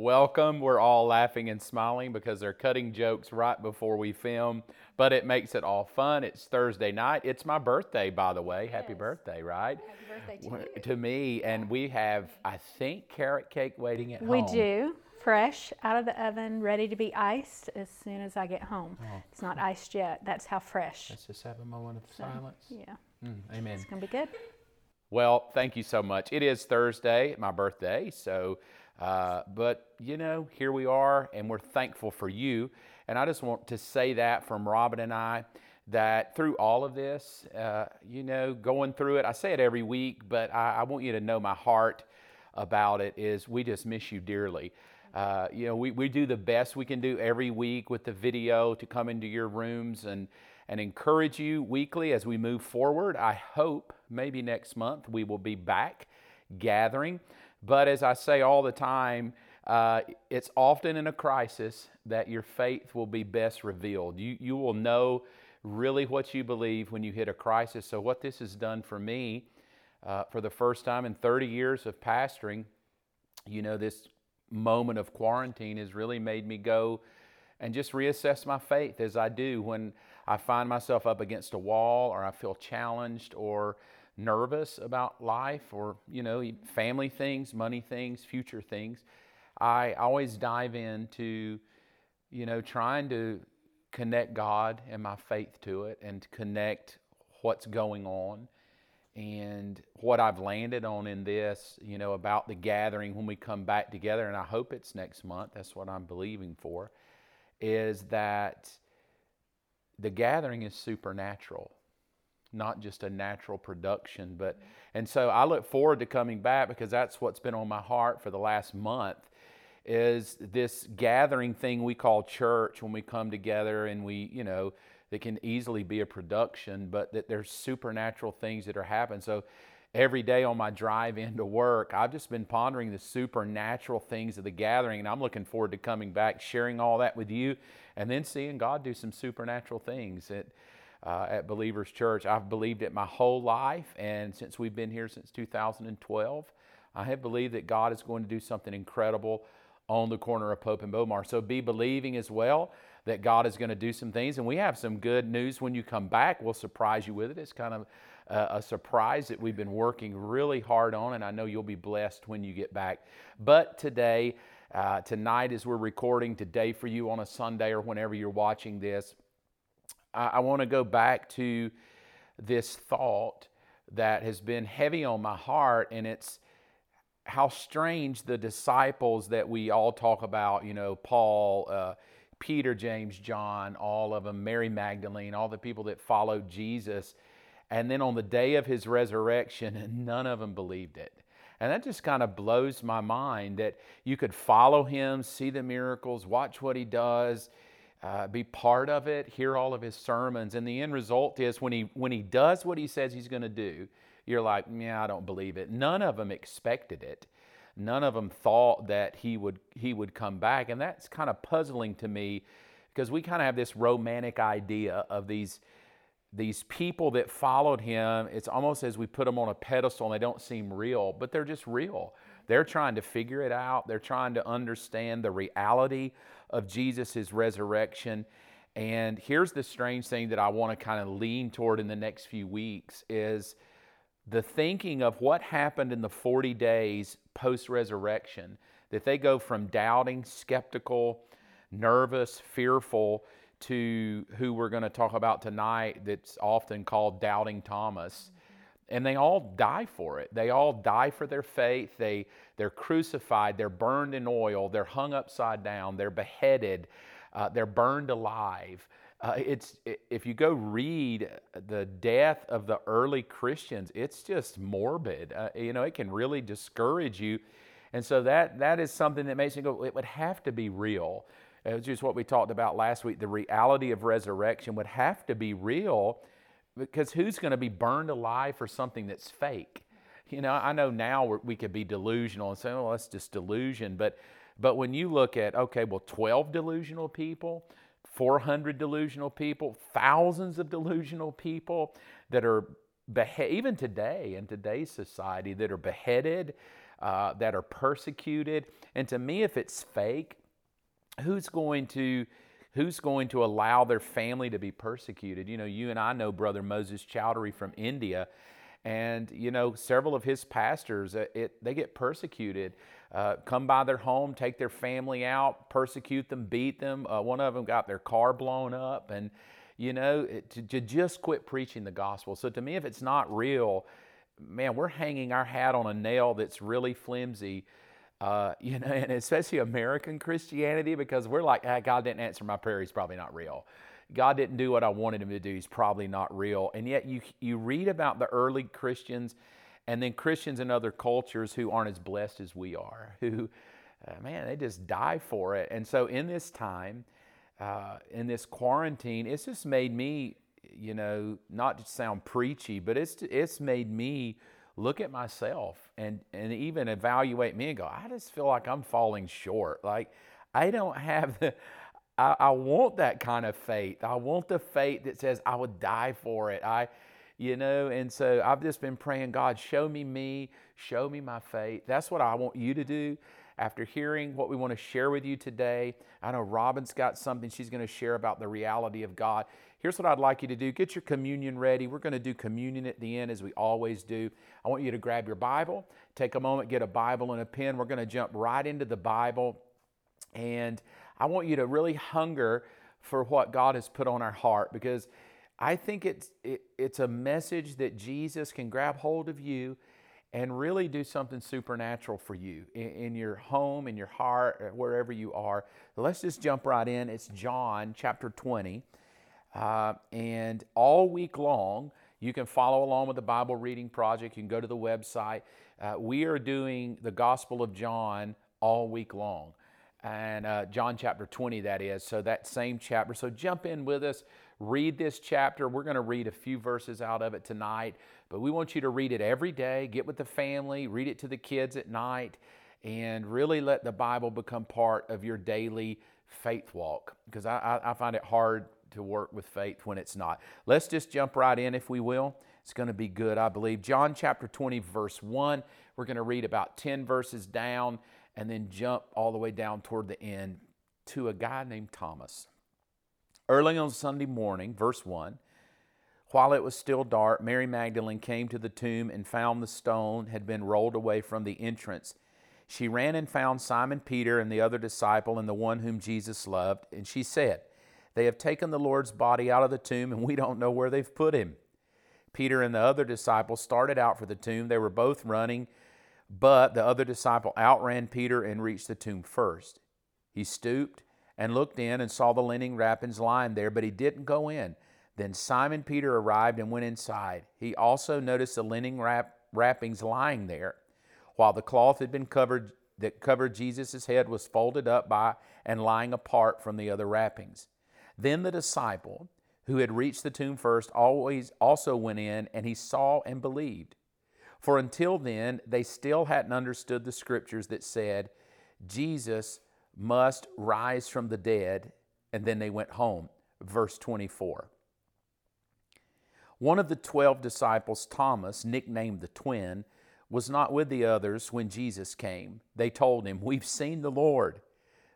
Welcome. We're all laughing and smiling because they're cutting jokes right before we film, but it makes it all fun. It's Thursday night. It's my birthday, by the way. Happy birthday, right? Happy birthday to you. To me, and we have, I think, carrot cake waiting at We home. We do. Fresh out of the oven, ready to be iced as soon as I get home. Oh. It's not iced yet. That's how fresh. Let's just have a moment of silence. Yeah, Mm, amen. it's gonna be good. Well, thank you so much. It is Thursday, my birthday. So, uh, but you know, here we are, and we're thankful for you. And I just want to say that from Robbyn and I, that through all of this, uh, you know, going through it, I say it every week, but I, I want you to know my heart about it is we just miss you dearly. Uh, you know, we, we do the best we can do every week with the video to come into your rooms and, and encourage you weekly as we move forward. I hope maybe next month we will be back gathering. But as I say all the time, uh, it's often in a crisis that your faith will be best revealed. You, you will know really what you believe when you hit a crisis. So, what this has done for me uh, for the first time in 30 years of pastoring, you know, this moment of quarantine has really made me go and just reassess my faith as I do when I find myself up against a wall or I feel challenged or nervous about life or, you know, family things, money things, future things. I always dive into, you know, trying to connect God and my faith to it and connect what's going on and what I've landed on in this, you know, about the gathering when we come back together, and I hope it's next month, that's what I'm believing for, is that the gathering is supernatural, not just a natural production. But, and so I look forward to coming back because that's what's been on my heart for the last month is this gathering thing we call church when we come together and we, you know, that can easily be a production, but that there's supernatural things that are happening. So every day on my drive into work, I've just been pondering the supernatural things of the gathering, and I'm looking forward to coming back, sharing all that with you, and then seeing God do some supernatural things at, uh, at Believers Church. I've believed it my whole life, and since we've been here since 2012, I have believed that God is going to do something incredible on the corner of Pope and Bomar. So be believing as well that God is going to do some things. And we have some good news when you come back. We'll surprise you with it. It's kind of a, a surprise that we've been working really hard on, and I know you'll be blessed when you get back. But today, uh, tonight, as we're recording today for you on a Sunday or whenever you're watching this, I, I want to go back to this thought that has been heavy on my heart, and it's how strange the disciples that we all talk about, you know, Paul, uh, Peter, James, John, all of them, Mary Magdalene, all the people that followed Jesus. And then on the day of his resurrection, none of them believed it. And that just kind of blows my mind that you could follow him, see the miracles, watch what he does, uh, be part of it, hear all of his sermons. And the end result is when he, when he does what he says he's going to do, you're like, yeah, I don't believe it. None of them expected it. None of them thought that he would he would come back, and that's kind of puzzling to me because we kind of have this romantic idea of these these people that followed him. It's almost as we put them on a pedestal and they don't seem real, but they're just real. They're trying to figure it out. They're trying to understand the reality of Jesus' resurrection. And here's the strange thing that I want to kind of lean toward in the next few weeks is the thinking of what happened in the 40 days post resurrection, that they go from doubting, skeptical, nervous, fearful, to who we're going to talk about tonight, that's often called Doubting Thomas. And they all die for it. They all die for their faith. They, they're crucified, they're burned in oil, they're hung upside down, they're beheaded, uh, they're burned alive. Uh, it's if you go read the death of the early Christians, it's just morbid. Uh, you know, it can really discourage you, and so that that is something that makes me go. It would have to be real. It's just what we talked about last week. The reality of resurrection would have to be real, because who's going to be burned alive for something that's fake? You know, I know now we could be delusional and say, "Oh, that's just delusion," but but when you look at okay, well, twelve delusional people 400 delusional people, thousands of delusional people that are behe- even today in today's society that are beheaded, uh, that are persecuted. And to me, if it's fake, who's going to who's going to allow their family to be persecuted? You know, you and I know Brother Moses Chowdhury from India, and you know several of his pastors, uh, it, they get persecuted. Uh, come by their home, take their family out, persecute them, beat them. Uh, one of them got their car blown up, and you know it, to, to just quit preaching the gospel. So to me, if it's not real, man, we're hanging our hat on a nail that's really flimsy uh, you know, and especially American Christianity because we're like, ah, God didn't answer my prayer. He's probably not real. God didn't do what I wanted him to do. He's probably not real. And yet you, you read about the early Christians and then Christians in other cultures who aren't as blessed as we are, who, uh, man, they just die for it. And so in this time, uh, in this quarantine, it's just made me, you know, not to sound preachy, but it's, it's made me look at myself and, and even evaluate me and go, I just feel like I'm falling short. Like, I don't have the, I, I want that kind of faith. I want the faith that says I would die for it. I, you know, and so I've just been praying, God, show me me, show me my faith. That's what I want you to do. After hearing what we want to share with you today, I know Robbyn's got something she's going to share about the reality of God. Here's what I'd like you to do get your communion ready. We're going to do communion at the end as we always do. I want you to grab your Bible, take a moment, get a Bible and a pen. We're going to jump right into the Bible. And I want you to really hunger for what God has put on our heart because I think it's, it, it's a message that Jesus can grab hold of you and really do something supernatural for you in, in, your home, in your heart, wherever you are. Let's just jump right in. It's John chapter 20. Uh, and all week long, you can follow along with the Bible Reading Project. You can go to the website. Uh, we are doing the Gospel of John all week long. And uh, John chapter 20, that is. So, that same chapter. So, jump in with us, read this chapter. We're going to read a few verses out of it tonight, but we want you to read it every day. Get with the family, read it to the kids at night, and really let the Bible become part of your daily faith walk. Because I, I, I find it hard to work with faith when it's not. Let's just jump right in, if we will. It's going to be good, I believe. John chapter 20, verse 1. We're going to read about 10 verses down and then jump all the way down toward the end to a guy named Thomas. Early on Sunday morning, verse 1, while it was still dark, Mary Magdalene came to the tomb and found the stone had been rolled away from the entrance. She ran and found Simon Peter and the other disciple and the one whom Jesus loved, and she said, they have taken the Lord's body out of the tomb, and we don't know where they've put him. Peter and the other disciple started out for the tomb. They were both running, but the other disciple outran Peter and reached the tomb first. He stooped and looked in and saw the linen wrappings lying there, but he didn't go in. Then Simon Peter arrived and went inside. He also noticed the linen wrap, wrappings lying there, while the cloth had been covered that covered Jesus' head was folded up by and lying apart from the other wrappings. Then the disciple who had reached the tomb first always also went in and he saw and believed. For until then, they still hadn't understood the scriptures that said Jesus must rise from the dead, and then they went home. Verse 24. One of the twelve disciples, Thomas, nicknamed the twin, was not with the others when Jesus came. They told him, We've seen the Lord.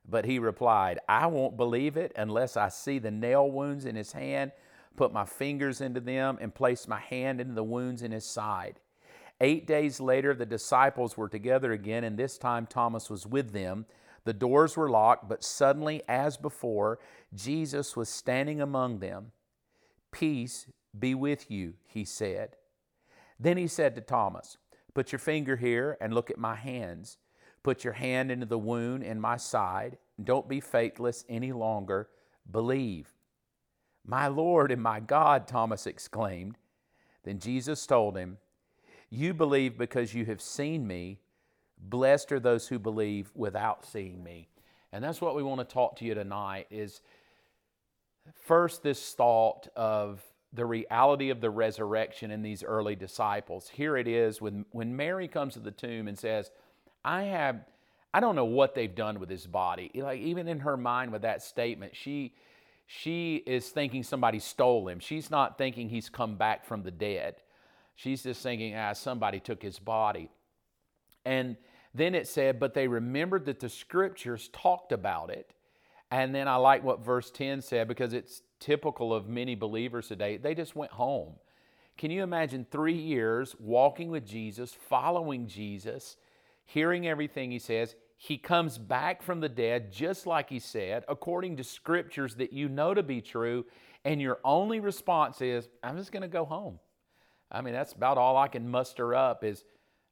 But he replied, I won't believe it unless I see the nail wounds in his hand, put my fingers into them, and place my hand into the wounds in his side. Eight days later, the disciples were together again, and this time Thomas was with them. The doors were locked, but suddenly, as before, Jesus was standing among them. Peace be with you, he said. Then he said to Thomas, Put your finger here and look at my hands Put your hand into the wound in my side. Don't be faithless any longer. Believe. My Lord and my God, Thomas exclaimed. Then Jesus told him, You believe because you have seen me. Blessed are those who believe without seeing me. And that's what we want to talk to you tonight is first this thought of the reality of the resurrection in these early disciples. Here it is when, when Mary comes to the tomb and says, I have, I don't know what they've done with his body. Like even in her mind with that statement, she, she is thinking somebody stole him. She's not thinking he's come back from the dead. She's just thinking, ah, somebody took his body. And Then it said, but they remembered that the scriptures talked about it. And then I like what verse 10 said because it's typical of many believers today. They just went home. Can you imagine three years walking with Jesus, following Jesus, hearing everything he says? He comes back from the dead just like he said, according to scriptures that you know to be true, and your only response is, I'm just going to go home. I mean, that's about all I can muster up is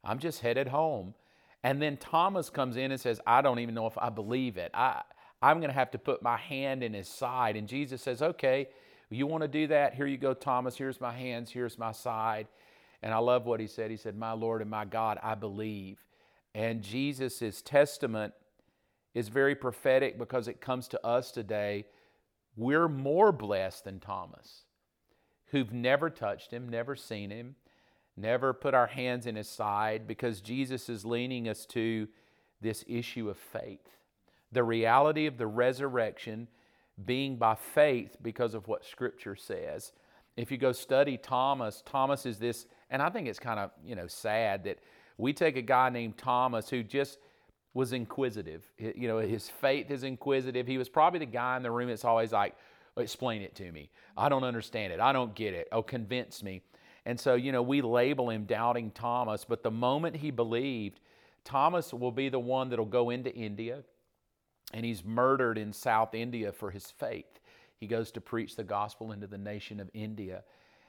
I'm just headed home. And then Thomas comes in and says, I don't even know if I believe it. I, I'm going to have to put my hand in his side. And Jesus says, Okay, you want to do that? Here you go, Thomas. Here's my hands. Here's my side. And I love what he said. He said, My Lord and my God, I believe. And Jesus' testament is very prophetic because it comes to us today. We're more blessed than Thomas, who've never touched him, never seen him, never put our hands in his side, because Jesus is leading us to this issue of faith. The reality of the resurrection being by faith because of what Scripture says. If you go study Thomas, Thomas is this, and I think it's kind of you know sad that we take a guy named Thomas who just was inquisitive. You know, his faith is inquisitive. He was probably the guy in the room that's always like, explain it to me. I don't understand it. I don't get it. Oh, convince me. And so, you know, we label him doubting Thomas, but the moment he believed, Thomas will be the one that'll go into India and he's murdered in South India for his faith. He goes to preach the gospel into the nation of India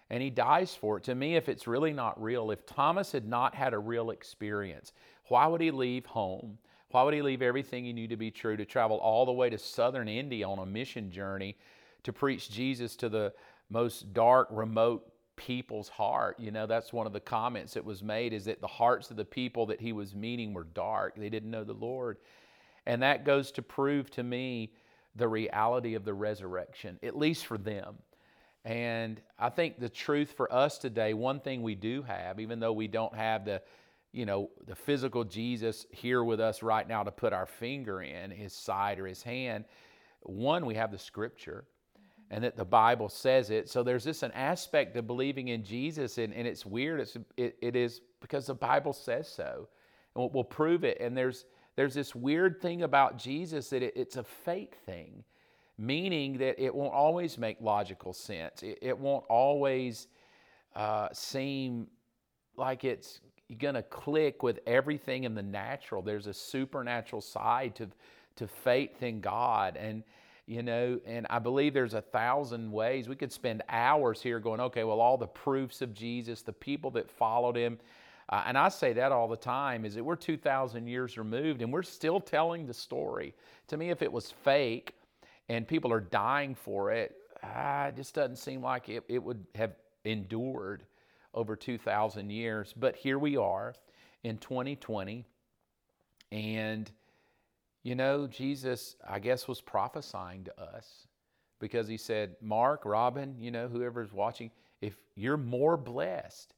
and he dies for it. To me, if it's really not real, if Thomas had not had a real experience, why would he leave home? Why would he leave everything he knew to be true to travel all the way to southern India on a mission journey to preach Jesus to the most dark, remote people's heart? You know, that's one of the comments that was made is that the hearts of the people that he was meeting were dark. They didn't know the Lord. And that goes to prove to me the reality of the resurrection, at least for them. And I think the truth for us today, one thing we do have, even though we don't have the, you know, the physical Jesus here with us right now to put our finger in his side or his hand, one, we have the scripture mm-hmm. and that the Bible says it. So there's this an aspect of believing in Jesus, and, and it's weird. It's, it, it is because the Bible says so. And we'll, we'll prove it. And there's, there's this weird thing about Jesus that it, it's a faith thing meaning that it won't always make logical sense. It, it won't always uh, seem like it's going to click with everything in the natural. There's a supernatural side to, to faith in God. And, you know, and I believe there's a thousand ways. We could spend hours here going, okay, well, all the proofs of Jesus, the people that followed him. Uh, and I say that all the time is that we're 2,000 years removed and we're still telling the story. To me, if it was fake, and people are dying for it, ah, it just doesn't seem like it, it would have endured over 2,000 years. But here we are in 2020, and you know, Jesus, I guess, was prophesying to us because he said, Mark, Robbyn, you know, whoever's watching, if you're more blessed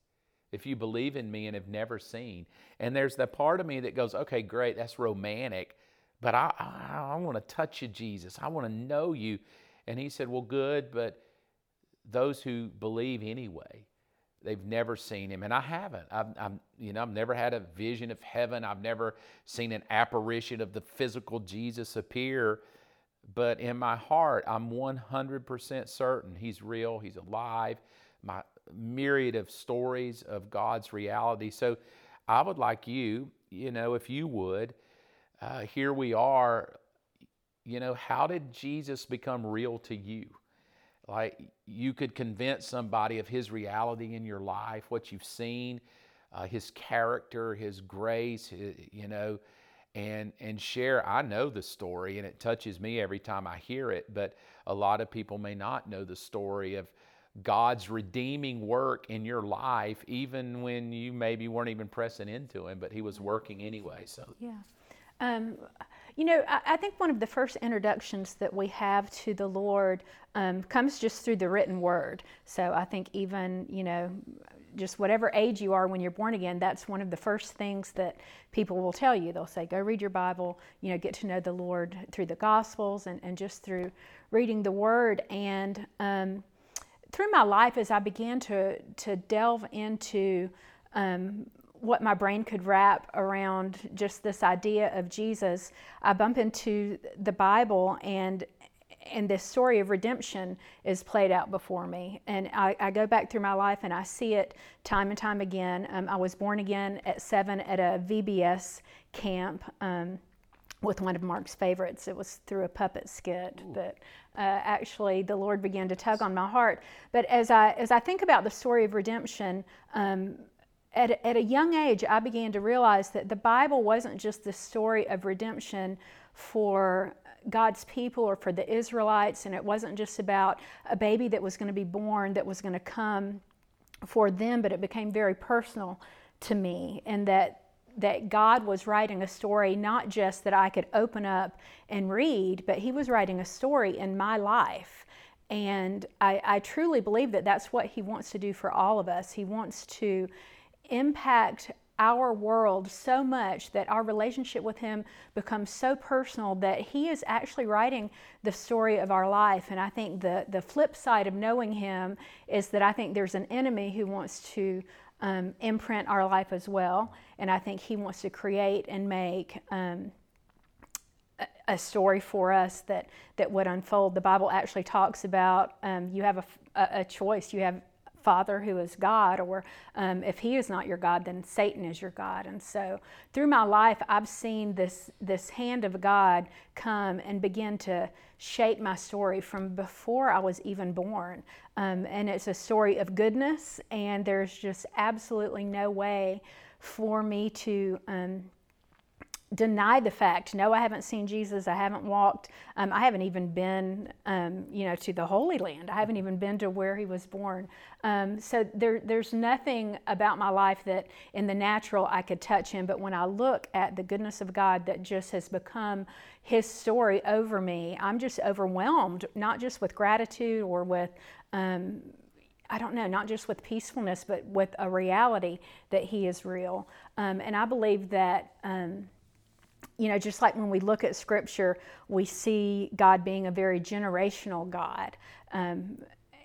if you believe in me and have never seen. And there's the part of me that goes, okay, great, that's romantic. But I, I, I want to touch you, Jesus. I want to know you. And he said, Well, good, but those who believe anyway, they've never seen him. And I haven't. I've, I've, you know, I've never had a vision of heaven. I've never seen an apparition of the physical Jesus appear. But in my heart, I'm 100% certain he's real, he's alive. My myriad of stories of God's reality. So I would like you, you know, if you would, uh, here we are. You know, how did Jesus become real to you? Like you could convince somebody of his reality in your life, what you've seen, uh, his character, his grace, his, you know, and and share. I know the story, and it touches me every time I hear it. But a lot of people may not know the story of God's redeeming work in your life, even when you maybe weren't even pressing into Him, but He was working anyway. So yeah. Um, you know, I, I, think one of the first introductions that we have to the Lord um, comes just through the written word. So I think even, you know, just whatever age you are when you're born again, that's one of the first things that people will tell you. They'll say, go read your Bible, you know, get to know the Lord through the Gospels and, and just through reading the Word. And um, through my life, as I began to, to delve into um, what my brain could wrap around just this idea of Jesus, I bump into the Bible and and this story of redemption is played out before me. And I, I, go back through my life and I see it time and time again. Um, I was born again at seven at a VBS camp um, with one of Mark's favorites. It was through a puppet skit, Ooh. but uh, actually the Lord began to tug on my heart. But as I as I think about the story of redemption. Um, at, at a young age, I began to realize that the Bible wasn't just the story of redemption for God's people or for the Israelites, and it wasn't just about a baby that was going to be born that was going to come for them, but it became very personal to me, and that that God was writing a story not just that I could open up and read, but He was writing a story in my life. And I, I truly believe that that's what He wants to do for all of us. He wants to impact our world so much that our relationship with Him becomes so personal that He is actually writing the story of our life. And I think the, the flip side of knowing Him is that I think there's an enemy who wants to um, imprint our life as well. And I think He wants to create and make. Um, a story for us that, that would unfold. The Bible actually talks about um, you have a, a, choice. You have Father who is God, or um, if He is not your God, then Satan is your God. And so, through my life, I've seen this this hand of God come and begin to shape my story from before I was even born. Um, and it's a story of goodness, and there's just absolutely no way for me to. Um, deny the fact no i haven't seen jesus i haven't walked um, i haven't even been um, you know to the holy land i haven't even been to where he was born um, so there, there's nothing about my life that in the natural i could touch him but when i look at the goodness of god that just has become his story over me i'm just overwhelmed not just with gratitude or with um, I don't know, not just with peacefulness, but with a reality that He is real. Um, and I believe that um, you know, just like when we look at Scripture, we see God being a very generational God. Um,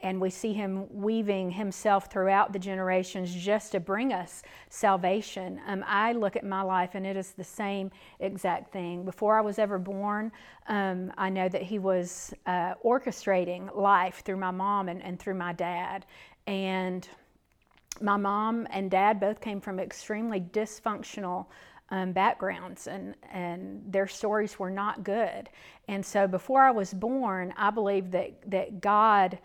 and we see him weaving himself throughout the generations just to bring us salvation. Um, I look at my life and it is the same exact thing. Before I was ever born, um, I know that he was uh, orchestrating life through my mom and, and through my dad. And my mom and dad both came from extremely dysfunctional um, backgrounds and, and their stories were not good. And so before I was born, I believe that, that God,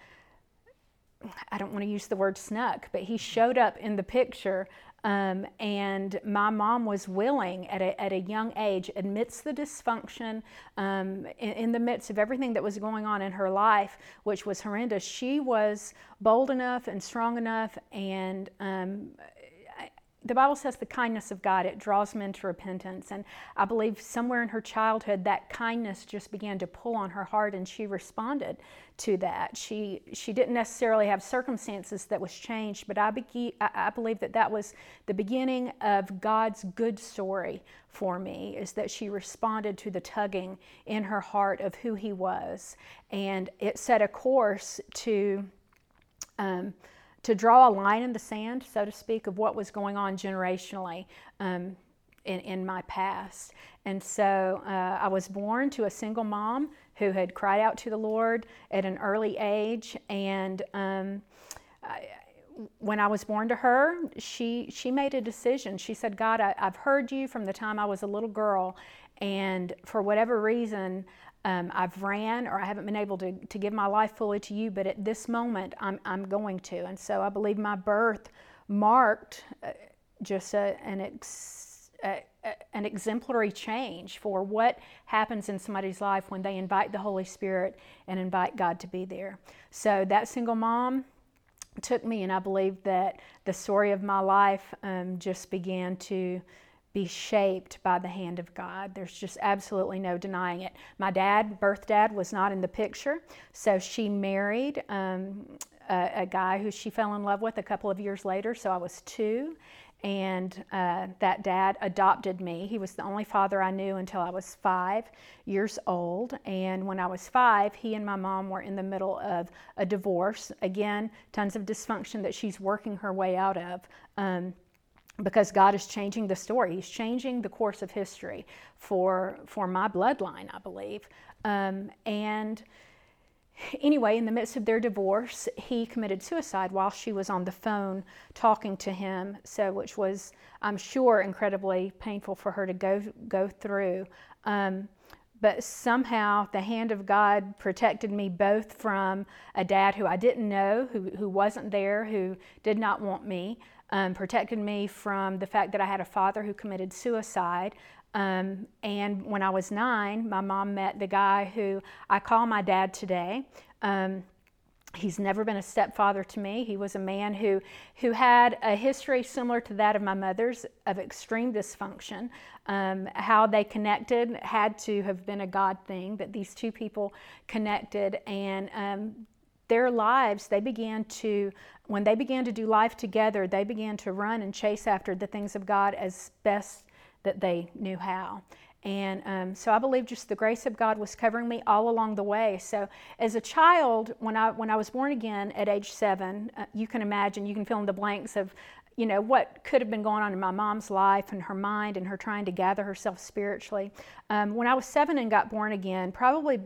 I don't want to use the word snuck, but He showed up in the picture. Um, and my mom was willing at a, at a young age, amidst the dysfunction, um, in, in, the midst of everything that was going on in her life, which was horrendous, she was bold enough and strong enough and um, the Bible says the kindness of God, it draws men to repentance. And I believe somewhere in her childhood, that kindness just began to pull on her heart and she responded to that. She, she didn't necessarily have circumstances that was changed, but I, be, I believe that that was the beginning of God's good story for me, is that she responded to the tugging in her heart of who He was. And it set a course to. Um, to draw a line in the sand, so to speak, of what was going on generationally um, in, in my past. And so uh, I was born to a single mom who had cried out to the Lord at an early age. And um, I, when I was born to her, she, she made a decision. She said, God, I, I've heard you from the time I was a little girl, and for whatever reason, um, I've ran or I haven't been able to, to give my life fully to you, but at this moment I'm, I'm going to. And so I believe my birth marked uh, just a, an, ex, a, an exemplary change for what happens in somebody's life when they invite the Holy Spirit and invite God to be there. So that single mom took me, and I believe that the story of my life um, just began to be shaped by the hand of God. There's just absolutely no denying it. My dad, birth dad, was not in the picture, so she married um, a, a, guy who she fell in love with a couple of years later. So I was two, and uh, that dad adopted me. He was the only father I knew until I was five years old. And when I was five, he and my mom were in the middle of a divorce. Again, tons of dysfunction that she's working her way out of. Um, because God is changing the story. He's changing the course of history for for my bloodline, I believe. Um, and anyway, in the midst of their divorce, he committed suicide while she was on the phone talking to him. So, which was, I'm sure, incredibly painful for her to go go through. Um, but somehow the hand of God protected me both from a dad who I didn't know, who, who wasn't there, who did not want me, um, protected me from the fact that I had a father who committed suicide. Um, and when I was nine, my mom met the guy who I call my dad today. Um, he's never been a stepfather to me. He was a man who, who had a history similar to that of my mother's of extreme dysfunction. Um, how they connected had to have been a God thing, that these two people connected and um, their lives, they began to, when they began to do life together, they began to run and chase after the things of God as best that they knew how. And um, so I believe just the grace of God was covering me all along the way. So as a child, when I when I was born again at age seven, uh, you can imagine, you can fill in the blanks of, you know, what could have been going on in my mom's life and her mind and her trying to gather herself spiritually. Um, when I was seven and got born again, probably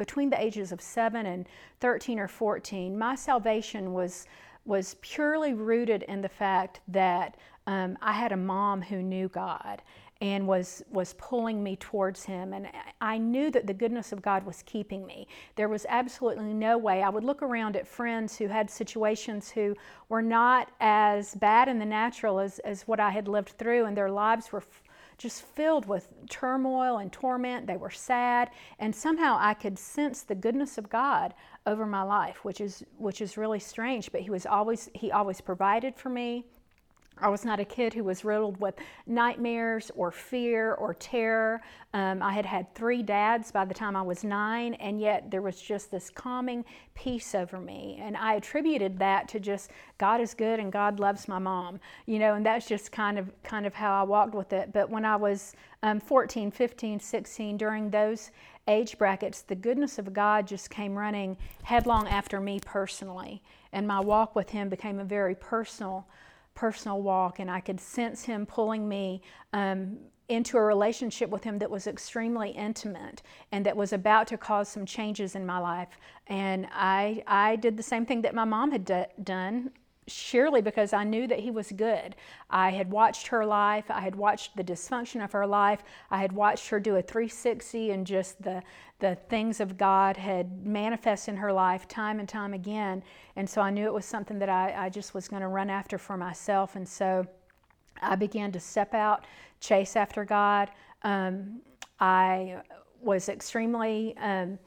between the ages of seven and 13 or 14, my salvation was was purely rooted in the fact that um, I had a mom who knew God and was was pulling me towards him and I knew that the goodness of God was keeping me. There was absolutely no way I would look around at friends who had situations who were not as bad in the natural as, as what I had lived through and their lives were f- just filled with turmoil and torment. They were sad and somehow I could sense the goodness of God over my life, which is which is really strange, but he was always he always provided for me. I was not a kid who was riddled with nightmares or fear or terror. Um, I had had three dads by the time I was nine, and yet there was just this calming peace over me. And I attributed that to just God is good and God loves my mom, you know, and that's just kind of kind of how I walked with it. But when I was um, 14, 15, 16, during those age brackets, the goodness of God just came running headlong after me personally, and my walk with Him became a very personal personal walk, and I could sense Him pulling me um, into a relationship with Him that was extremely intimate and that was about to cause some changes in my life. And I, I did the same thing that my mom had d- done surely because I knew that He was good. I had watched her life, I had watched the dysfunction of her life, I had watched her do a 360 and just the, the things of God had manifest in her life time and time again. And so I knew it was something that I, I just was going to run after for myself. And so I began to step out, chase after God. Um, I was extremely. Um,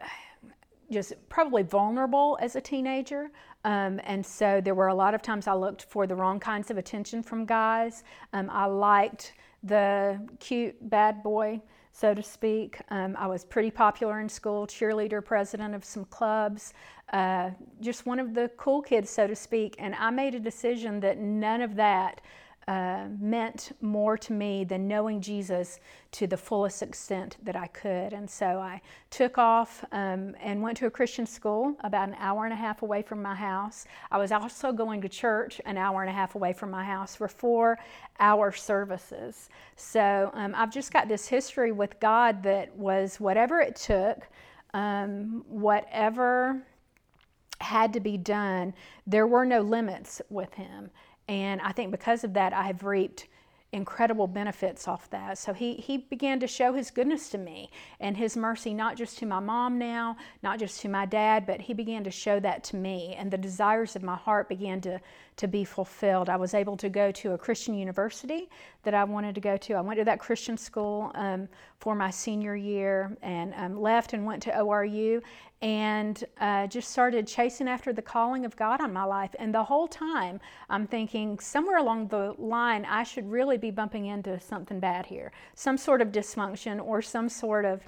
just probably vulnerable as a teenager. Um, and so there were a lot of times I looked for the wrong kinds of attention from guys. Um, I liked the cute bad boy, so to speak. Um, I was pretty popular in school, cheerleader, president of some clubs, uh, just one of the cool kids, so to speak. And I made a decision that none of that uh, meant more to me than knowing Jesus to the fullest extent that I could. And so I took off um, and went to a Christian school about an hour and a half away from my house. I was also going to church an hour and a half away from my house for four hour services. So um, I've just got this history with God that was whatever it took, um, whatever had to be done, there were no limits with Him. And I think because of that, I have reaped incredible benefits off that. So he, he began to show his goodness to me and his mercy, not just to my mom now, not just to my dad, but he began to show that to me. And the desires of my heart began to, to be fulfilled. I was able to go to a Christian university that I wanted to go to. I went to that Christian school um, for my senior year and um, left and went to ORU and uh, just started chasing after the calling of God on my life. And the whole time, I'm thinking somewhere along the line, I should really be bumping into something bad here, some sort of dysfunction or some sort of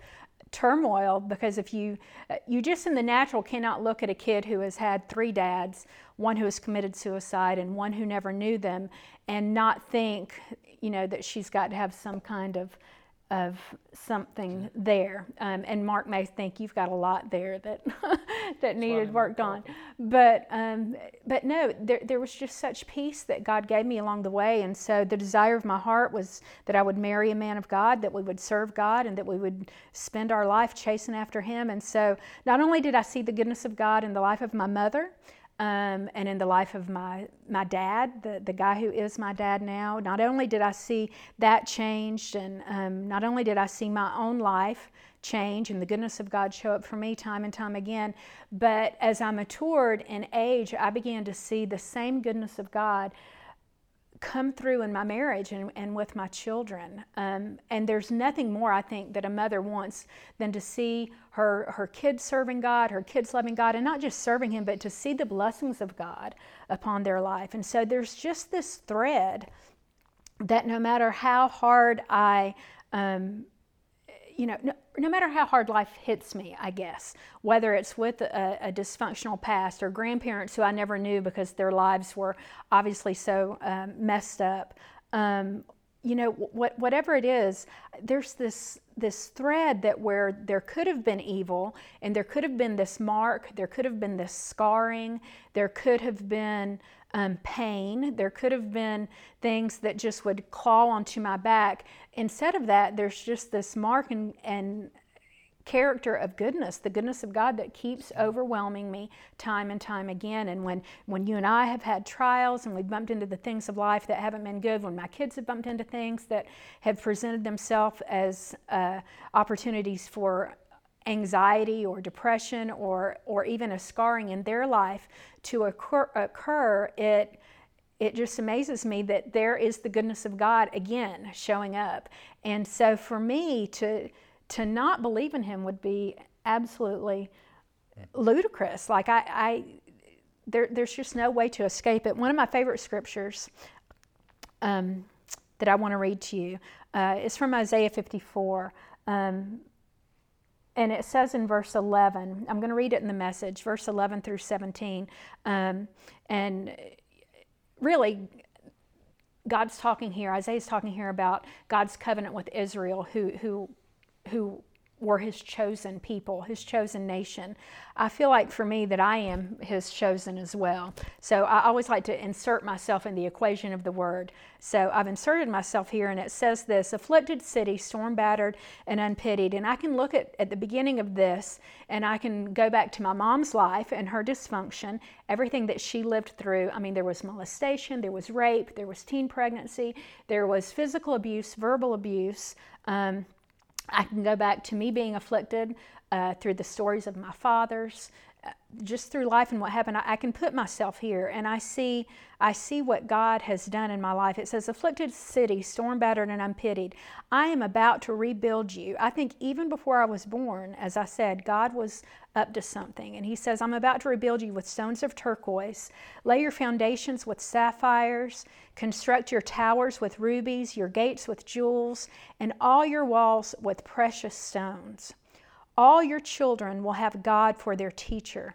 turmoil because if you uh, you just in the natural cannot look at a kid who has had three dads one who has committed suicide and one who never knew them and not think you know that she's got to have some kind of of something there. Um, and Mark may think you've got a lot there that that needed worked on, but um, but no, there there was just such peace that God gave me along the way, and so the desire of my heart was that I would marry a man of God, that we would serve God, and that we would spend our life chasing after Him. And so not only did I see the goodness of God in the life of my mother. Um, and in the life of my, my dad, the, the guy who is my dad now, not only did I see that changed, and um, not only did I see my own life change and the goodness of God show up for me time and time again, but as I matured in age, I began to see the same goodness of God come through in my marriage and, and with my children. Um, and there's nothing more, I think, that a mother wants than to see her, her kids serving God, her kids loving God, and not just serving Him, but to see the blessings of God upon their life. And so there's just this thread that no matter how hard I um, you know, no, no, matter how hard life hits me, I guess, whether it's with a, a, dysfunctional past or grandparents who I never knew because their lives were obviously so um, messed up, um, you know, what, whatever it is, there's this this thread that where there could have been evil and there could have been this mark, there could have been this scarring, there could have been um, pain. There could have been things that just would claw onto my back. Instead of that, there's just this mark and, and character of goodness, the goodness of God that keeps overwhelming me time and time again. And when, when you and I have had trials and we've bumped into the things of life that haven't been good, when my kids have bumped into things that have presented themselves as uh, opportunities for anxiety or depression or, or even a scarring in their life to occur, occur, it, it just amazes me that there is the goodness of God again showing up. And so for me to, to not believe in Him would be absolutely ludicrous. Like, I, I there, there's just no way to escape it. One of my favorite scriptures um, that I want to read to you uh, is from Isaiah 54. Um, and it says in verse 11, I'm going to read it in the message, verse 11 through 17. Um, and really, God's talking here, Isaiah's talking here about God's covenant with Israel, who, who, who were his chosen people, his chosen nation. I feel like for me that I am his chosen as well. So I always like to insert myself in the equation of the word. So I've inserted myself here and it says this afflicted city, storm battered and unpitied. And I can look at, at the beginning of this and I can go back to my mom's life and her dysfunction, everything that she lived through. I mean, there was molestation, there was rape, there was teen pregnancy, there was physical abuse, verbal abuse. Um, I can go back to me being afflicted uh, through the stories of my fathers, just through life and what happened. I, I, can put myself here and I see, I see what God has done in my life. It says, "Afflicted city, storm battered and unpitied. I am about to rebuild you." I think even before I was born, as I said, God was up to something, and He says, "I'm about to rebuild you with stones of turquoise. Lay your foundations with sapphires." Construct your towers with rubies, your gates with jewels, and all your walls with precious stones. All your children will have God for their teacher.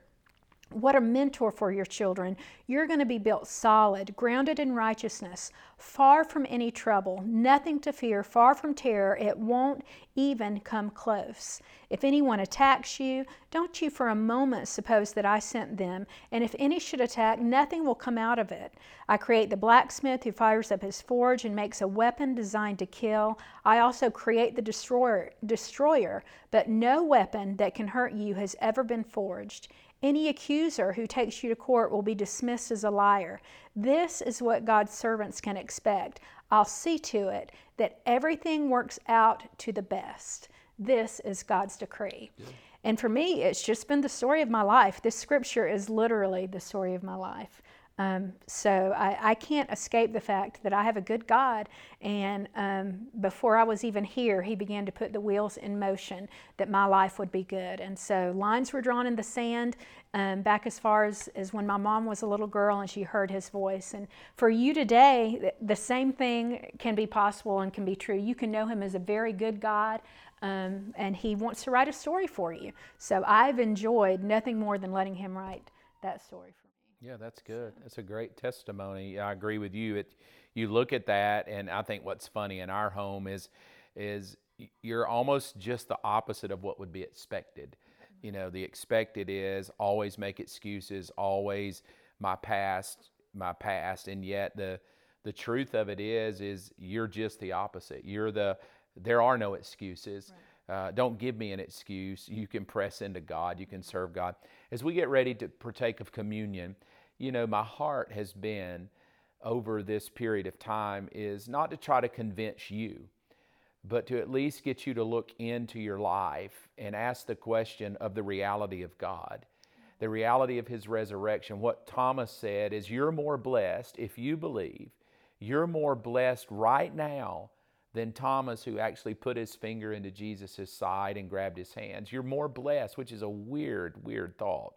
What a mentor for your children. You're going to be built solid, grounded in righteousness, far from any trouble, nothing to fear, far from terror. It won't even come close. If anyone attacks you, don't you for a moment suppose that I sent them. And if any should attack, nothing will come out of it. I create the blacksmith who fires up his forge and makes a weapon designed to kill. I also create the destroyer, destroyer but no weapon that can hurt you has ever been forged. Any accuser who takes you to court will be dismissed as a liar. This is what God's servants can expect. I'll see to it that everything works out to the best. This is God's decree. Yeah. And for me, it's just been the story of my life. This scripture is literally the story of my life. Um, so I, I, can't escape the fact that I have a good God. And um, before I was even here, He began to put the wheels in motion that my life would be good. And so lines were drawn in the sand um, back as far as, as when my mom was a little girl and she heard His voice. And for you today, the same thing can be possible and can be true. You can know Him as a very good God. Um, and he wants to write a story for you. So I've enjoyed nothing more than letting him write that story yeah, that's good. That's a great testimony. I agree with you. It, you look at that, and I think what's funny in our home is, is you're almost just the opposite of what would be expected. You know, the expected is always make excuses, always my past, my past, and yet the the truth of it is is you're just the opposite. You're the there are no excuses. Right. Uh, don't give me an excuse. You can press into God. You can serve God. As we get ready to partake of communion, you know, my heart has been over this period of time is not to try to convince you but to at least get you to look into your life and ask the question of the reality of God, the reality of His resurrection. What Thomas said is, You're more blessed if you believe. You're more blessed right now than Thomas, who actually put his finger into Jesus' side and grabbed his hands. You're more blessed, which is a weird, weird thought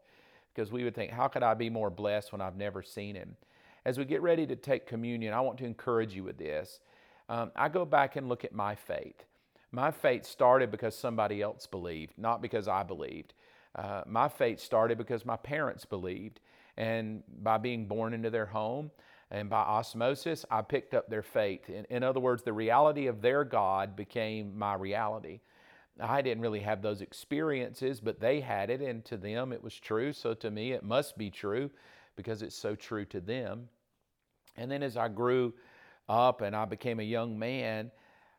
because we would think, How could I be more blessed when I've never seen Him? As we get ready to take communion, I want to encourage you with this um, I go back and look at my faith. My faith started because somebody else believed, not because I believed. Uh, my faith started because my parents believed. And by being born into their home and by osmosis, I picked up their faith. In, in other words, the reality of their God became my reality. I didn't really have those experiences, but they had it, and to them it was true. So to me, it must be true because it's so true to them. And then as I grew up and I became a young man,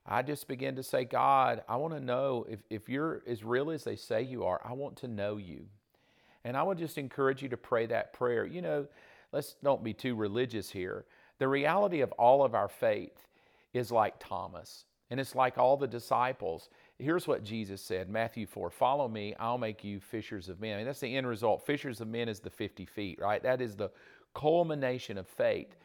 I just began to say, God, I want to know if, if you're as real as they say you are, I want to know you. And I would just encourage you to pray that prayer. You know, let's don't be too religious here. The reality of all of our faith is like Thomas, and it's like all the disciples. Here's what Jesus said Matthew 4 Follow me, I'll make you fishers of men. That's the end result. Fishers of men is the 50 feet, right? That is the culmination of faith.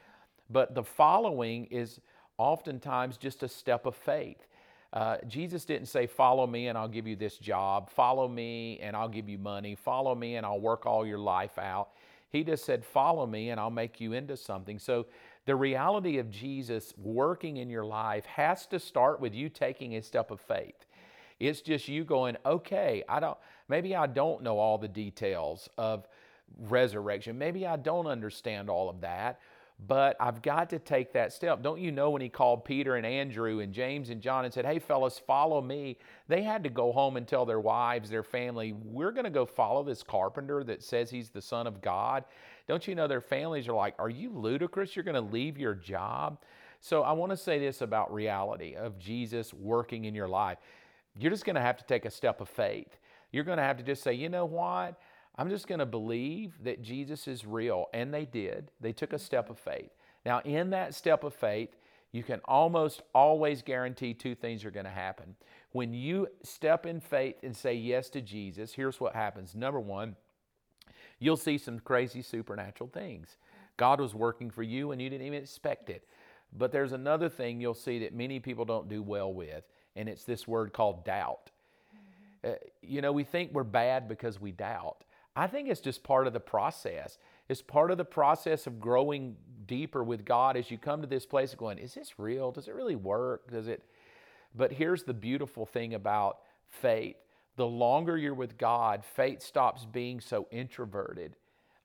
But the following is oftentimes just a step of faith. Uh, Jesus didn't say, Follow me and I'll give you this job, follow me and I'll give you money, follow me and I'll work all your life out. He just said, Follow me and I'll make you into something. So the reality of Jesus working in your life has to start with you taking a step of faith. It's just you going, okay, I don't, maybe I don't know all the details of resurrection. Maybe I don't understand all of that, but I've got to take that step. Don't you know when he called Peter and Andrew and James and John and said, Hey, fellas, follow me? They had to go home and tell their wives, their family, We're going to go follow this carpenter that says he's the Son of God. Don't you know their families are like, Are you ludicrous? You're going to leave your job? So I want to say this about reality of Jesus working in your life. You're just going to have to take a step of faith. You're going to have to just say, You know what? I'm just going to believe that Jesus is real. And they did. They took a step of faith. Now, in that step of faith, you can almost always guarantee two things are going to happen. When you step in faith and say yes to Jesus, here's what happens. Number one, you'll see some crazy supernatural things. God was working for you and you didn't even expect it. But there's another thing you'll see that many people don't do well with, and it's this word called doubt. Uh, you know, we think we're bad because we doubt. I think it's just part of the process. It's part of the process of growing deeper with God as you come to this place of going, is this real? Does it really work? Does it? But here's the beautiful thing about faith. The longer you're with God, faith stops being so introverted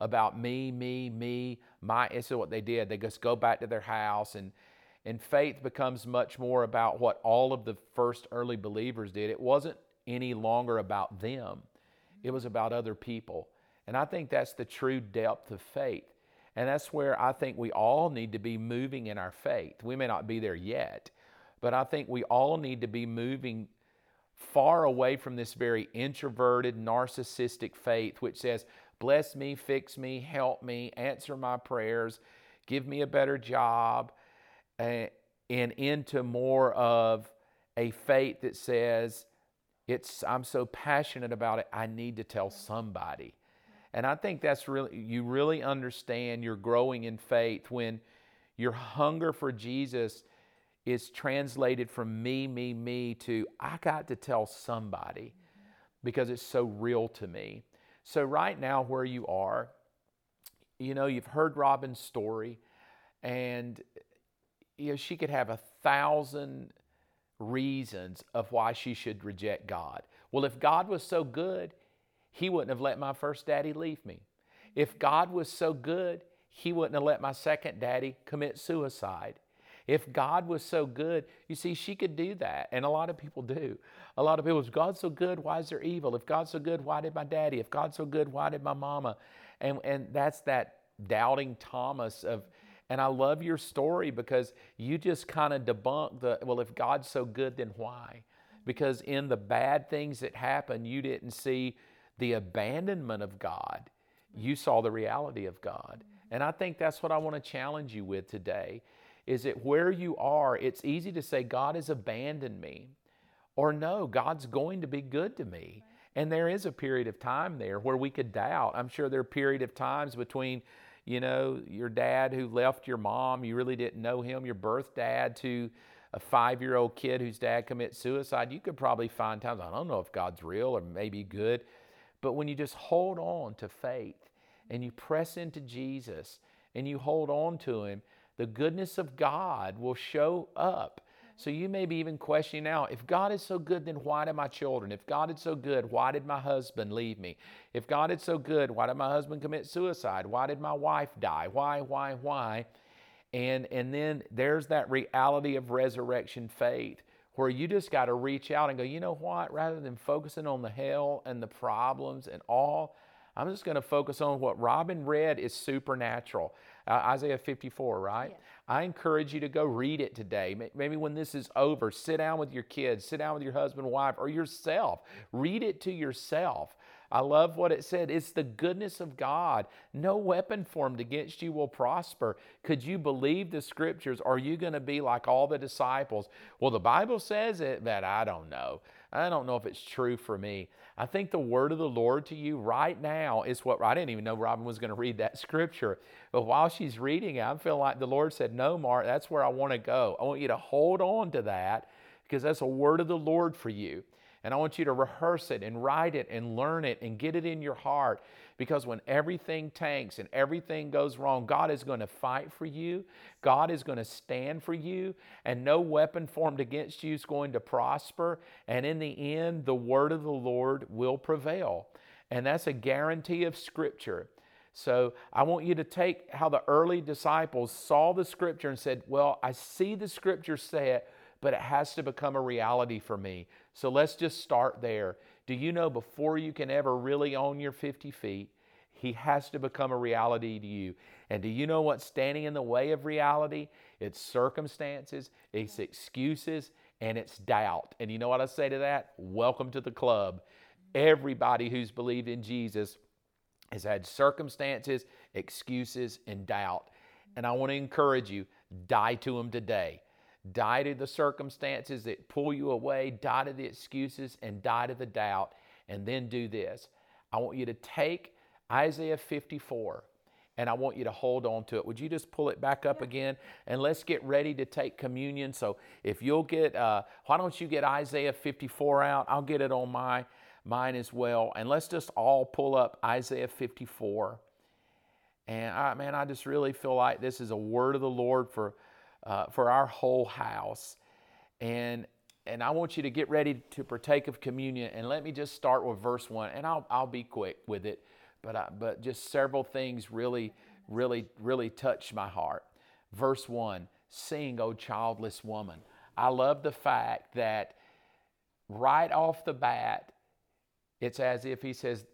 about me, me, me, my. This is what they did. They just go back to their house and and faith becomes much more about what all of the first early believers did. It wasn't any longer about them it was about other people. And I think that's the true depth of faith. And that's where I think we all need to be moving in our faith. We may not be there yet, but I think we all need to be moving far away from this very introverted, narcissistic faith, which says, Bless me, fix me, help me, answer my prayers, give me a better job, eh, and into more of a faith that says, it's I'm so passionate about it. I need to tell mm. somebody. And I think that's really you really understand you're growing in faith when your hunger for Jesus is translated from me, me, me to I got to tell somebody mm-hmm. because it's so real to me. So right now where you are, you know, you've heard Robbyn's story and you know she could have a thousand reasons of why she should reject God. Well, if God was so good, He wouldn't have let my first daddy leave me. If God was so good, He wouldn't have let my second daddy commit suicide. If God was so good, you see, she could do that. And a lot of people do. A lot of people, if God's so good, why is there evil? If God's so good, why did my daddy? If God's so good, why did my mama? And, and that's that doubting Thomas of, and I love your story because you just kind of debunk the, well, if God's so good, then why? Because in the bad things that happen, you didn't see the abandonment of God. You saw the reality of God. And I think that's what I want to challenge you with today is that where you are, it's easy to say, God has abandoned me. Or no, God's going to be good to me. And there is a period of time there where we could doubt. I'm sure there are period of times between, you know, your dad who left your mom, you really didn't know him, your birth dad to a five-year-old kid whose dad commits suicide. You could probably find times, I don't know if God's real or maybe good. But when you just hold on to faith and you press into Jesus and you hold on to Him, the goodness of God will show up. So you may be even questioning now if God is so good, then why did my children? If God is so good, why did my husband leave me? If God is so good, why did my husband commit suicide? Why did my wife die? Why, why, why? And, and then there's that reality of resurrection faith where you just got to reach out and go, you know what? Rather than focusing on the hell and the problems and all, I'm just going to focus on what Robbyn read is supernatural. Uh, Isaiah 54, right? Yes. I encourage you to go read it today. Maybe when this is over, sit down with your kids, sit down with your husband, wife, or yourself. Read it to yourself. I love what it said. It's the goodness of God. No weapon formed against you will prosper. Could you believe the scriptures? Are you going to be like all the disciples? Well, the Bible says it, but I don't know. I don't know if it's true for me. I think the word of the Lord to you right now is what I didn't even know Robbyn was going to read that scripture. But while she's reading it, I feel like the Lord said, No, Mark, that's where I want to go. I want you to hold on to that because that's a word of the Lord for you. And I want you to rehearse it and write it and learn it and get it in your heart. Because when everything tanks and everything goes wrong, God is going to fight for you. God is going to stand for you. And no weapon formed against you is going to prosper. And in the end, the word of the Lord will prevail. And that's a guarantee of Scripture. So I want you to take how the early disciples saw the Scripture and said, Well, I see the Scripture say it, but it has to become a reality for me. So let's just start there. Do you know before you can ever really own your 50 feet, He has to become a reality to you? And do you know what's standing in the way of reality? It's circumstances, it's excuses, and it's doubt. And you know what I say to that? Welcome to the club. Everybody who's believed in Jesus has had circumstances, excuses, and doubt. And I want to encourage you die to them today. Die to the circumstances that pull you away, die to the excuses, and die to the doubt. And then do this. I want you to take Isaiah 54 and I want you to hold on to it. Would you just pull it back up again? And let's get ready to take communion. So if you'll get, uh, why don't you get Isaiah 54 out? I'll get it on my mine as well. And let's just all pull up Isaiah 54. And I, man, I just really feel like this is a word of the Lord for uh, for our whole house. And and I want you to get ready to partake of communion. And let me just start with verse one, and I'll I'll be quick with it, but I, but just several things really really really touch my heart. Verse one: Sing, O childless woman. I love the fact that right off the bat, it's as if he says,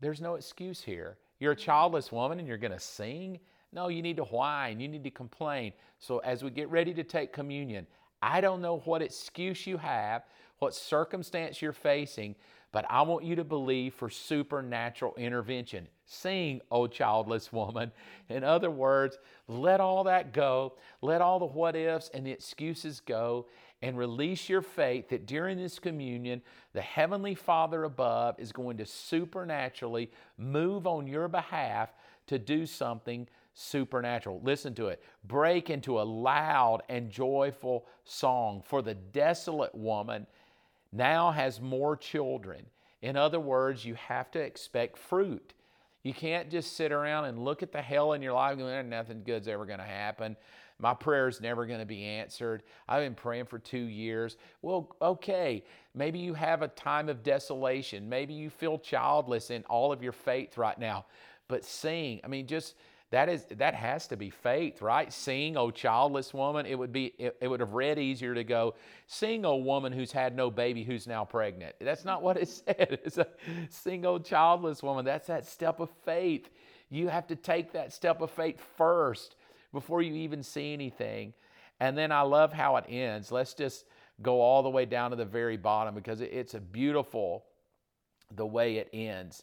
"There's no excuse here. You're a childless woman, and you're going to sing." No, you need to whine, you need to complain. So as we get ready to take communion, I don't know what excuse you have, what circumstance you're facing, but I want you to believe for supernatural intervention. Sing, O childless woman. In other words, let all that go. Let all the what ifs and the excuses go and release your faith that during this communion, the Heavenly Father above is going to supernaturally move on your behalf to do something supernatural. Listen to it. Break into a loud and joyful song, for the desolate woman now has more children. In other words, you have to expect fruit. You can't just sit around and look at the hell in your life going, eh, nothing good's ever going to happen. My prayer's never going to be answered. I've been praying for two years. Well, okay, maybe you have a time of desolation. Maybe you feel childless in all of your faith right now. But sing, I mean, just that is that has to be faith right? Sing o oh, childless woman it would be it, it, would have read easier to go sing o oh, woman who's had no baby who's now pregnant. That's not what it said. It's a sing o oh, childless woman. That's that step of faith. You have to take that step of faith first before you even see anything. And then i love how it ends. Let's just go all the way down to the very bottom because it's a beautiful the way it ends.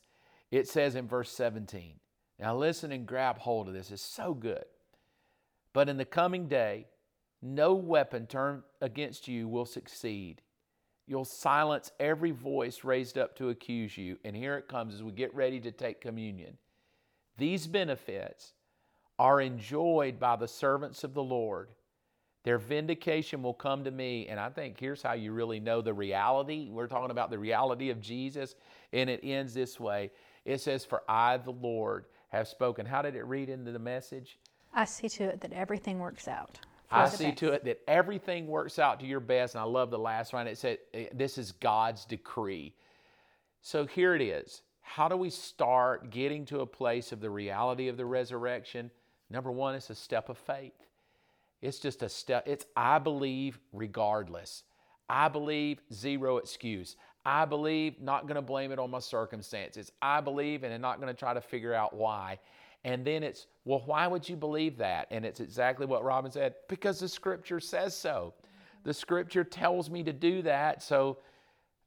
It says in verse 17 now, listen and grab hold of this. It's so good. But in the coming day, no weapon turned against you will succeed. You'll silence every voice raised up to accuse you. And here it comes as we get ready to take communion. These benefits are enjoyed by the servants of the Lord. Their vindication will come to me. And I think here's how you really know the reality. We're talking about the reality of Jesus, and it ends this way it says, For I, the Lord, have spoken. How did it read into the message? I see to it that everything works out. I see best. to it that everything works out to your best. And I love the last one. It said, eh, This is God's decree. So here it is. How do we start getting to a place of the reality of the resurrection? Number one, it's a step of faith. It's just a step. It's I believe regardless. I believe zero excuse. I believe, not going to blame it on my circumstances. I believe and I'm not going to try to figure out why. And then it's, well, why would you believe that? And it's exactly what Robbyn said because the scripture says so. The scripture tells me to do that. So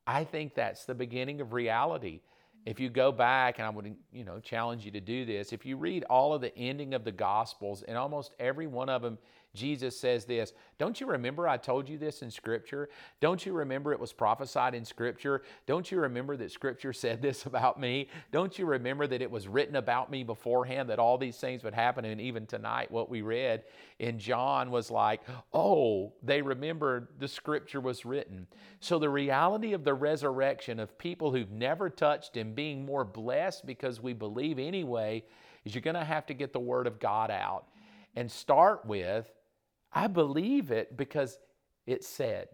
I think that's the beginning of reality. If you go back, and I would you know challenge you to do this, if you read all of the ending of the Gospels, and almost every one of them Jesus says this Don't you remember I told you this in Scripture? Don't you remember it was prophesied in Scripture? Don't you remember that Scripture said this about me? Don't you remember that it was written about me beforehand that all these things would happen? And even tonight, what we read in John was like, Oh, they remembered the Scripture was written. So the reality of the resurrection of people who've never touched Him being more blessed because we believe anyway is you're going to have to get the Word of God out and start with I believe it because it said.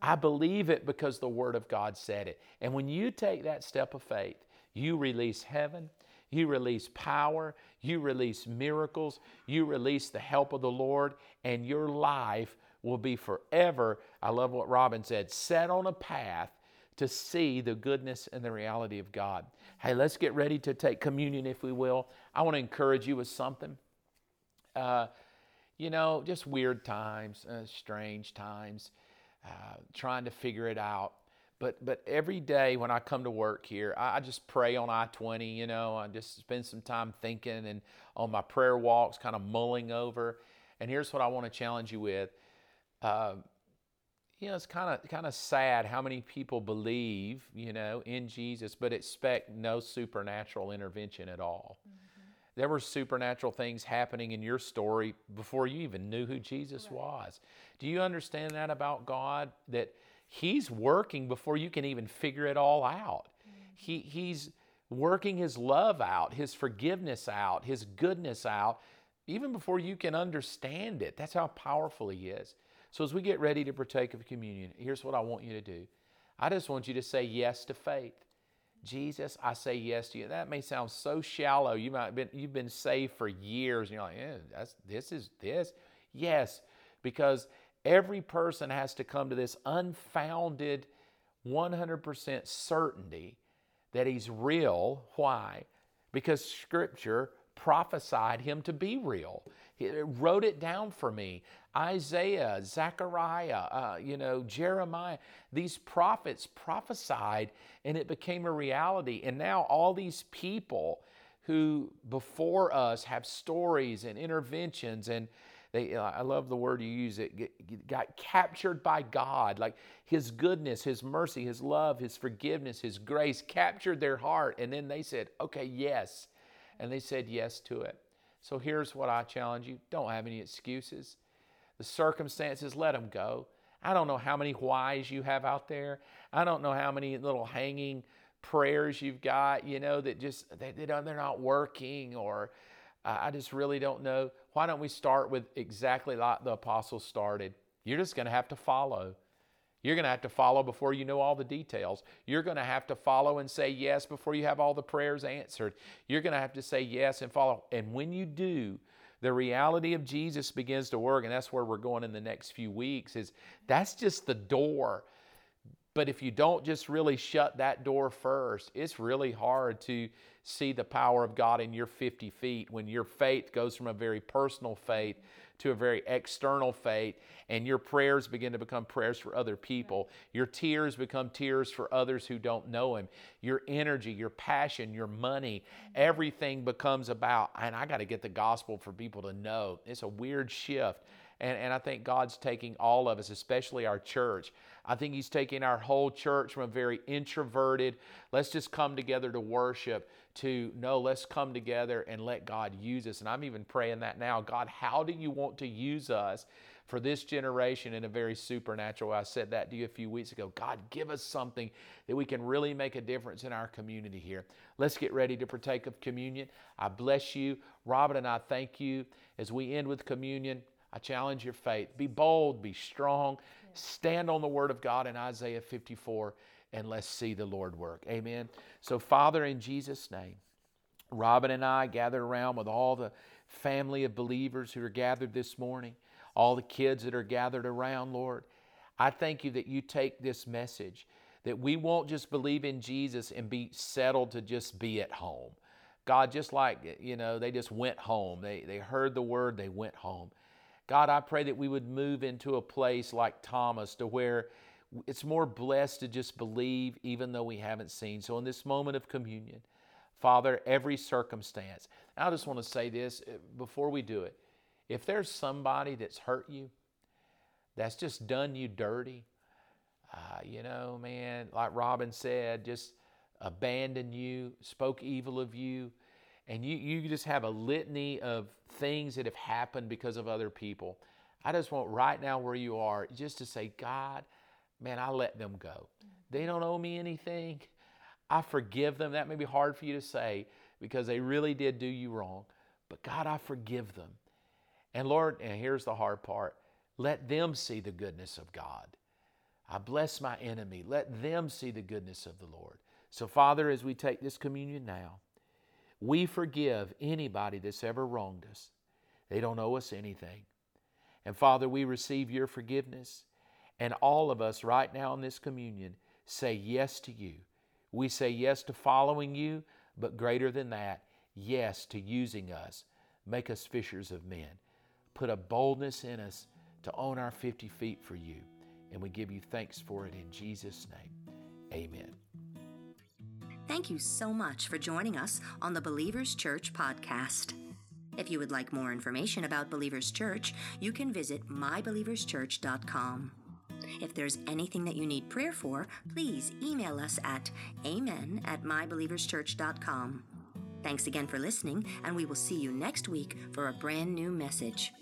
I believe it because the Word of God said it. And when you take that step of faith, you release heaven, you release power, you release miracles, you release the help of the Lord, and your life will be forever. I love what Robbyn said set on a path to see the goodness and the reality of God. Hey, let's get ready to take communion, if we will. I want to encourage you with something. Uh, you know, just weird times, uh, strange times, uh, trying to figure it out. But but every day when I come to work here, I, I just pray on I twenty. You know, I just spend some time thinking and on my prayer walks, kind of mulling over. And here's what I want to challenge you with. Uh, you know, it's kind of kind of sad how many people believe, you know, in Jesus, but expect no supernatural intervention at all. Mm-hmm. There were supernatural things happening in your story before you even knew who Jesus right. was. Do you understand that about God? That He's working before you can even figure it all out. Mm-hmm. He, he's working His love out, His forgiveness out, His goodness out, even before you can understand it. That's how powerful He is. So, as we get ready to partake of communion, here's what I want you to do I just want you to say yes to faith. Jesus, I say yes to you. That may sound so shallow. You might have been, you've been saved for years, and you're like, yeah, that's, this is this. Yes, because every person has to come to this unfounded 100% certainty that he's real. Why? Because Scripture prophesied him to be real. He wrote it down for me. Isaiah, Zechariah, uh, you know, Jeremiah, these prophets prophesied and it became a reality. And now all these people who before us have stories and interventions and they, I love the word you use it, got captured by God. Like His goodness, His mercy, His love, His forgiveness, His grace captured their heart. And then they said, okay, yes. And they said yes to it. So here's what I challenge you don't have any excuses. The circumstances, let them go. I don't know how many whys you have out there. I don't know how many little hanging prayers you've got, you know, that just they, they don't, they're not working or uh, I just really don't know. Why don't we start with exactly like the apostles started? You're just going to have to follow. You're going to have to follow before you know all the details. You're going to have to follow and say yes before you have all the prayers answered. You're going to have to say yes and follow. And when you do, the reality of Jesus begins to work, and that's where we're going in the next few weeks. Is that's just the door. But if you don't just really shut that door first, it's really hard to see the power of God in your 50 feet when your faith goes from a very personal faith to a very external faith, and your prayers begin to become prayers for other people. Your tears become tears for others who don't know Him. Your energy, your passion, your money, mm-hmm. everything becomes about, and I got to get the gospel for people to know. It's a weird shift. And, and I think God's taking all of us, especially our church. I think He's taking our whole church from a very introverted, let's just come together to worship, to no, let's come together and let God use us. And I'm even praying that now. God, how do you want to use us for this generation in a very supernatural way? I said that to you a few weeks ago. God, give us something that we can really make a difference in our community here. Let's get ready to partake of communion. I bless you. Robbyn and I thank you as we end with communion. I challenge your faith. Be bold, be strong, stand on the word of God in Isaiah 54 and let's see the Lord work. Amen. So, Father, in Jesus' name, Robbyn and I gathered around with all the family of believers who are gathered this morning, all the kids that are gathered around, Lord. I thank you that you take this message, that we won't just believe in Jesus and be settled to just be at home. God, just like, you know, they just went home. They, they heard the word, they went home. God, I pray that we would move into a place like Thomas to where it's more blessed to just believe even though we haven't seen. So, in this moment of communion, Father, every circumstance, I just want to say this uh, before we do it. If there's somebody that's hurt you, that's just done you dirty, uh, you know, man, like Robbyn said, just abandoned you, spoke evil of you, and you, you just have a litany of things that have happened because of other people. I just want right now where you are just to say, God, man, I let them go. They don't owe me anything. I forgive them. That may be hard for you to say because they really did do you wrong. But God, I forgive them. And Lord, and here's the hard part let them see the goodness of God. I bless my enemy. Let them see the goodness of the Lord. So, Father, as we take this communion now, we forgive anybody that's ever wronged us. They don't owe us anything. And Father, we receive your forgiveness. And all of us right now in this communion say yes to you. We say yes to following you, but greater than that, yes to using us. Make us fishers of men. Put a boldness in us to own our 50 feet for you. And we give you thanks for it in Jesus' name. Amen. Thank you so much for joining us on the Believers Church podcast. If you would like more information about Believers Church, you can visit mybelieverschurch.com. If there's anything that you need prayer for, please email us at amen at mybelieverschurch.com. Thanks again for listening, and we will see you next week for a brand new message.